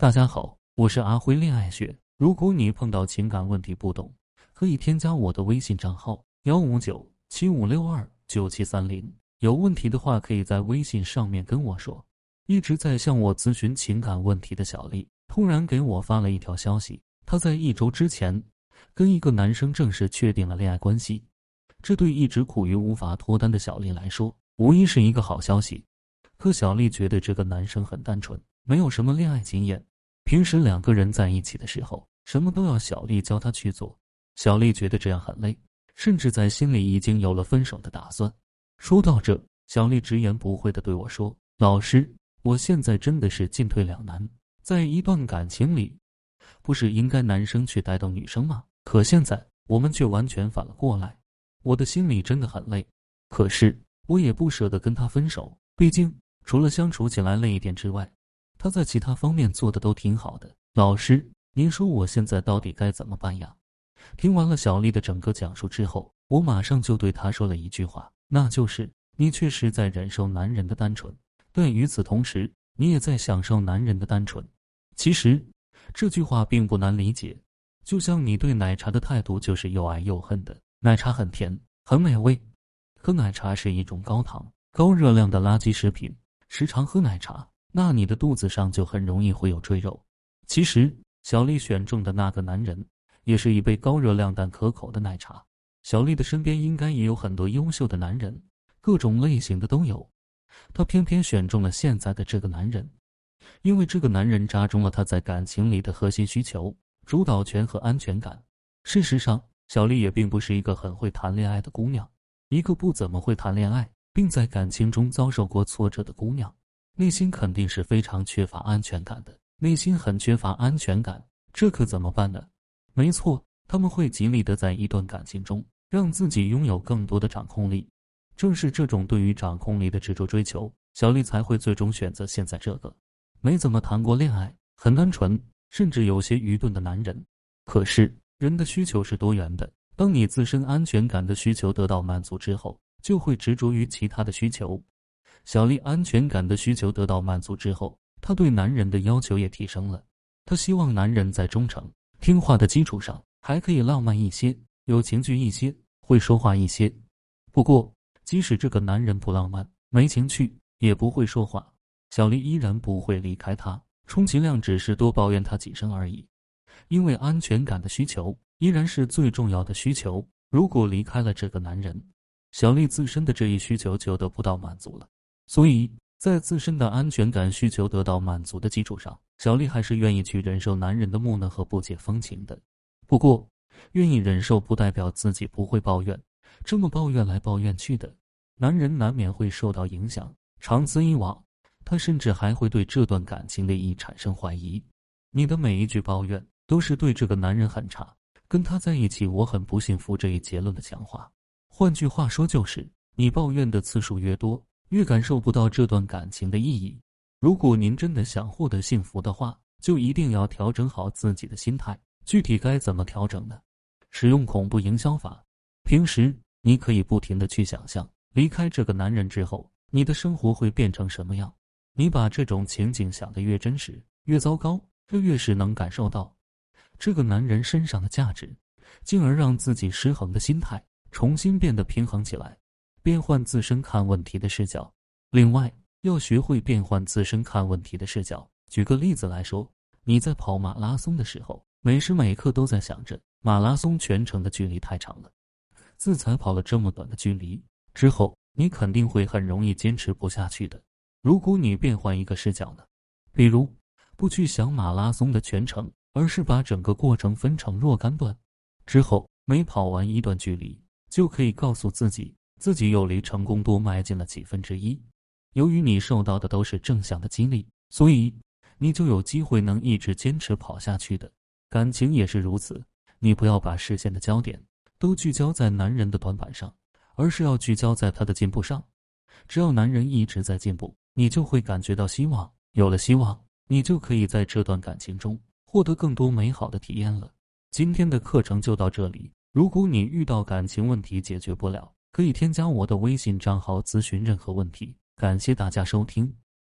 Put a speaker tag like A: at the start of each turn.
A: 大家好，我是阿辉恋爱学。如果你碰到情感问题不懂，可以添加我的微信账号幺五九七五六二九七三零。有问题的话，可以在微信上面跟我说。一直在向我咨询情感问题的小丽，突然给我发了一条消息，她在一周之前跟一个男生正式确定了恋爱关系。这对一直苦于无法脱单的小丽来说，无疑是一个好消息。可小丽觉得这个男生很单纯，没有什么恋爱经验。平时两个人在一起的时候，什么都要小丽教他去做。小丽觉得这样很累，甚至在心里已经有了分手的打算。说到这，小丽直言不讳的对我说：“老师，我现在真的是进退两难。在一段感情里，不是应该男生去带动女生吗？可现在我们却完全反了过来。我的心里真的很累，可是我也不舍得跟他分手。毕竟除了相处起来累一点之外。”他在其他方面做的都挺好的，老师，您说我现在到底该怎么办呀？听完了小丽的整个讲述之后，我马上就对她说了一句话，那就是你确实在忍受男人的单纯，但与此同时，你也在享受男人的单纯。其实这句话并不难理解，就像你对奶茶的态度就是又爱又恨的。奶茶很甜，很美味，可奶茶是一种高糖、高热量的垃圾食品，时常喝奶茶。那你的肚子上就很容易会有赘肉。其实，小丽选中的那个男人，也是一杯高热量但可口的奶茶。小丽的身边应该也有很多优秀的男人，各种类型的都有。她偏偏选中了现在的这个男人，因为这个男人扎中了她在感情里的核心需求——主导权和安全感。事实上，小丽也并不是一个很会谈恋爱的姑娘，一个不怎么会谈恋爱，并在感情中遭受过挫折的姑娘。内心肯定是非常缺乏安全感的，内心很缺乏安全感，这可怎么办呢？没错，他们会极力的在一段感情中让自己拥有更多的掌控力。正是这种对于掌控力的执着追求，小丽才会最终选择现在这个没怎么谈过恋爱、很单纯，甚至有些愚钝的男人。可是人的需求是多元的，当你自身安全感的需求得到满足之后，就会执着于其他的需求。小丽安全感的需求得到满足之后，她对男人的要求也提升了。她希望男人在忠诚、听话的基础上，还可以浪漫一些、有情趣一些、会说话一些。不过，即使这个男人不浪漫、没情趣、也不会说话，小丽依然不会离开他，充其量只是多抱怨他几声而已。因为安全感的需求依然是最重要的需求。如果离开了这个男人，小丽自身的这一需求就得不到满足了。所以在自身的安全感需求得到满足的基础上，小丽还是愿意去忍受男人的木讷和不解风情的。不过，愿意忍受不代表自己不会抱怨，这么抱怨来抱怨去的，男人难免会受到影响。长此以往，他甚至还会对这段感情的意义产生怀疑。你的每一句抱怨，都是对这个男人很差，跟他在一起我很不幸福这一结论的强化。换句话说，就是你抱怨的次数越多。越感受不到这段感情的意义。如果您真的想获得幸福的话，就一定要调整好自己的心态。具体该怎么调整呢？使用恐怖营销法。平时你可以不停的去想象，离开这个男人之后，你的生活会变成什么样。你把这种情景想得越真实，越糟糕，就越是能感受到这个男人身上的价值，进而让自己失衡的心态重新变得平衡起来。变换自身看问题的视角，另外要学会变换自身看问题的视角。举个例子来说，你在跑马拉松的时候，每时每刻都在想着马拉松全程的距离太长了，自才跑了这么短的距离之后，你肯定会很容易坚持不下去的。如果你变换一个视角呢，比如不去想马拉松的全程，而是把整个过程分成若干段，之后每跑完一段距离，就可以告诉自己。自己又离成功多迈进了几分之一。由于你受到的都是正向的激励，所以你就有机会能一直坚持跑下去的。感情也是如此，你不要把视线的焦点都聚焦在男人的短板上，而是要聚焦在他的进步上。只要男人一直在进步，你就会感觉到希望。有了希望，你就可以在这段感情中获得更多美好的体验了。今天的课程就到这里。如果你遇到感情问题解决不了，可以添加我的微信账号咨询任何问题。感谢大家收听。